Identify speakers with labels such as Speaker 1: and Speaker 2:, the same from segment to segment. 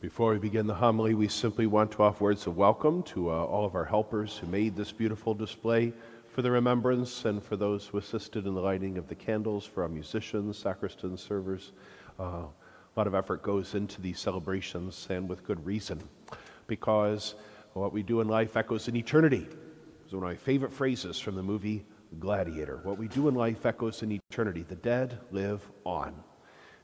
Speaker 1: Before we begin the homily, we simply want to offer words of welcome to uh, all of our helpers who made this beautiful display for the remembrance and for those who assisted in the lighting of the candles, for our musicians, sacristans, servers. Uh, a lot of effort goes into these celebrations, and with good reason, because what we do in life echoes in eternity. It's one of my favorite phrases from the movie Gladiator. What we do in life echoes in eternity. The dead live on.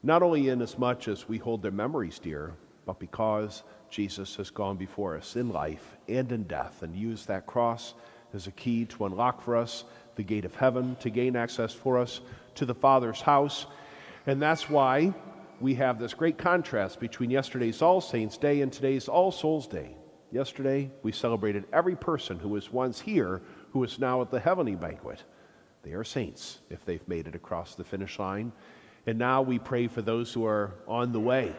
Speaker 1: Not only in as much as we hold their memories dear, but because Jesus has gone before us in life and in death and used that cross as a key to unlock for us the gate of heaven, to gain access for us to the Father's house. And that's why we have this great contrast between yesterday's All Saints' Day and today's All Souls' Day. Yesterday, we celebrated every person who was once here who is now at the heavenly banquet. They are saints if they've made it across the finish line. And now we pray for those who are on the way,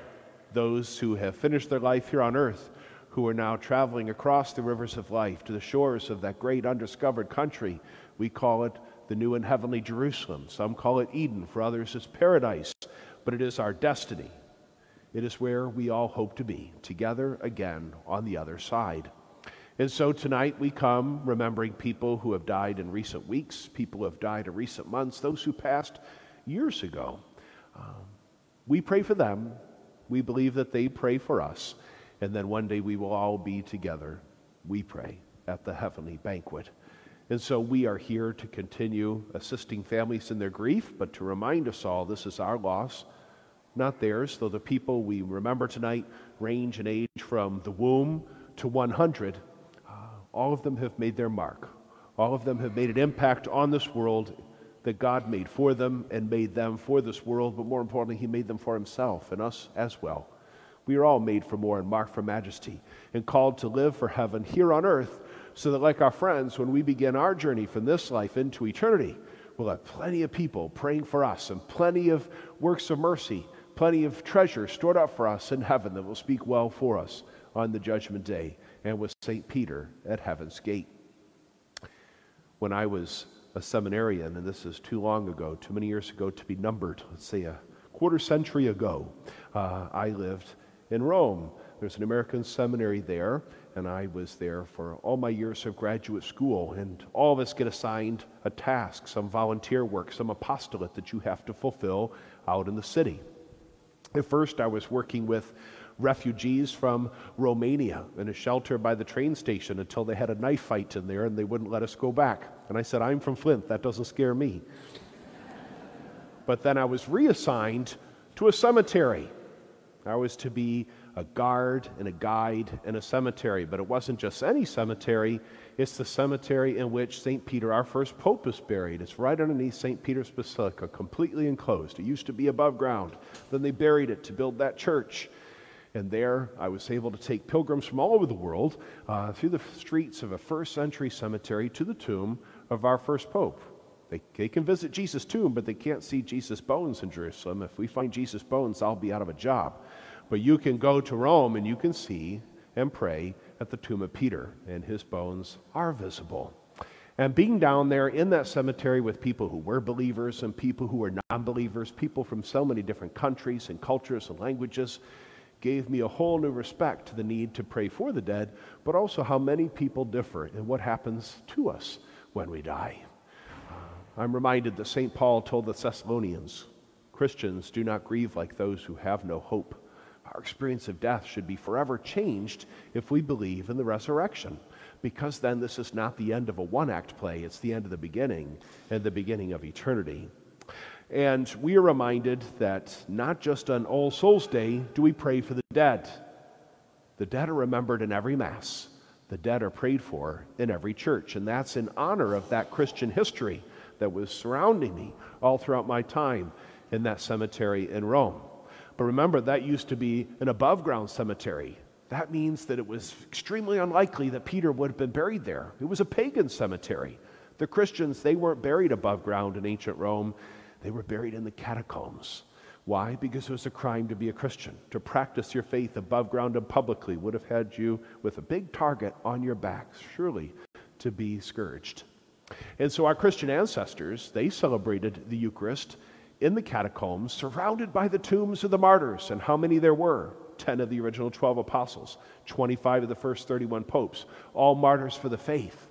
Speaker 1: those who have finished their life here on earth, who are now traveling across the rivers of life to the shores of that great undiscovered country. We call it the new and heavenly Jerusalem. Some call it Eden, for others it's paradise, but it is our destiny. It is where we all hope to be, together again on the other side. And so tonight we come remembering people who have died in recent weeks, people who have died in recent months, those who passed years ago. Um, we pray for them. We believe that they pray for us. And then one day we will all be together, we pray, at the heavenly banquet. And so we are here to continue assisting families in their grief, but to remind us all this is our loss, not theirs, though the people we remember tonight range in age from the womb to 100. Uh, all of them have made their mark. All of them have made an impact on this world that God made for them and made them for this world, but more importantly, He made them for Himself and us as well. We are all made for more and marked for majesty and called to live for heaven here on earth, so that, like our friends, when we begin our journey from this life into eternity, we'll have plenty of people praying for us and plenty of works of mercy, plenty of treasure stored up for us in heaven that will speak well for us on the judgment day and with St. Peter at heaven's gate. When I was a seminarian, and this is too long ago, too many years ago to be numbered, let's say a quarter century ago, uh, I lived in Rome. There's an American seminary there, and I was there for all my years of graduate school. And all of us get assigned a task, some volunteer work, some apostolate that you have to fulfill out in the city. At first, I was working with refugees from Romania in a shelter by the train station until they had a knife fight in there and they wouldn't let us go back. And I said, I'm from Flint, that doesn't scare me. but then I was reassigned to a cemetery. I was to be a guard and a guide in a cemetery, but it wasn't just any cemetery, it's the cemetery in which St. Peter, our first pope, is buried. It's right underneath St. Peter's Basilica, completely enclosed. It used to be above ground. Then they buried it to build that church. And there I was able to take pilgrims from all over the world uh, through the streets of a first century cemetery to the tomb of our first pope. They, they can visit Jesus' tomb, but they can't see Jesus' bones in Jerusalem. If we find Jesus' bones, I'll be out of a job. But you can go to Rome and you can see and pray at the tomb of Peter, and his bones are visible. And being down there in that cemetery with people who were believers and people who were non believers, people from so many different countries and cultures and languages, gave me a whole new respect to the need to pray for the dead, but also how many people differ in what happens to us when we die. Uh, I'm reminded that St. Paul told the Thessalonians Christians do not grieve like those who have no hope. Our experience of death should be forever changed if we believe in the resurrection, because then this is not the end of a one act play, it's the end of the beginning and the beginning of eternity. And we are reminded that not just on All Souls Day do we pray for the dead. The dead are remembered in every Mass, the dead are prayed for in every church. And that's in honor of that Christian history that was surrounding me all throughout my time in that cemetery in Rome. But remember, that used to be an above ground cemetery. That means that it was extremely unlikely that Peter would have been buried there. It was a pagan cemetery. The Christians, they weren't buried above ground in ancient Rome. They were buried in the catacombs. Why? Because it was a crime to be a Christian. To practice your faith above ground and publicly would have had you with a big target on your back, surely to be scourged. And so our Christian ancestors, they celebrated the Eucharist in the catacombs, surrounded by the tombs of the martyrs, and how many there were 10 of the original 12 apostles, 25 of the first 31 popes, all martyrs for the faith.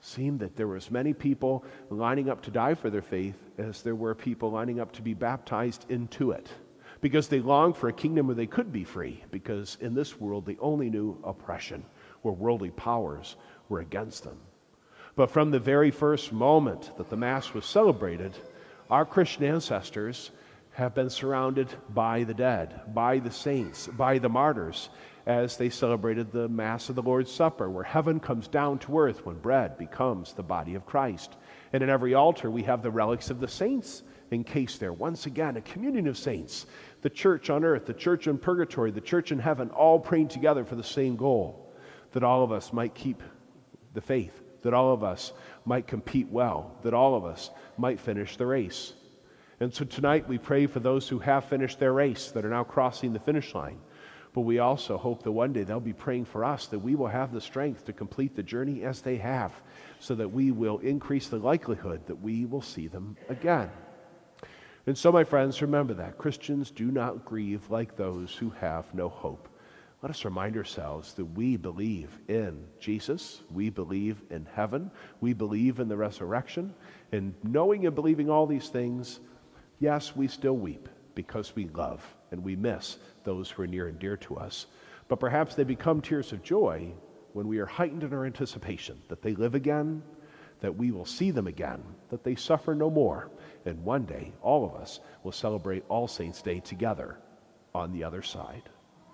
Speaker 1: Seemed that there were as many people lining up to die for their faith as there were people lining up to be baptized into it because they longed for a kingdom where they could be free, because in this world they only knew oppression, where worldly powers were against them. But from the very first moment that the Mass was celebrated, our Christian ancestors have been surrounded by the dead, by the saints, by the martyrs, as they celebrated the Mass of the Lord's Supper, where heaven comes down to earth when bread becomes the body of Christ. And in every altar, we have the relics of the saints encased there. Once again, a communion of saints, the church on earth, the church in purgatory, the church in heaven, all praying together for the same goal that all of us might keep the faith, that all of us might compete well, that all of us might finish the race. And so tonight we pray for those who have finished their race, that are now crossing the finish line. But we also hope that one day they'll be praying for us, that we will have the strength to complete the journey as they have, so that we will increase the likelihood that we will see them again. And so, my friends, remember that Christians do not grieve like those who have no hope. Let us remind ourselves that we believe in Jesus, we believe in heaven, we believe in the resurrection, and knowing and believing all these things, yes, we still weep because we love and we miss those who are near and dear to us. But perhaps they become tears of joy when we are heightened in our anticipation that they live again, that we will see them again, that they suffer no more, and one day all of us will celebrate All Saints' Day together on the other side.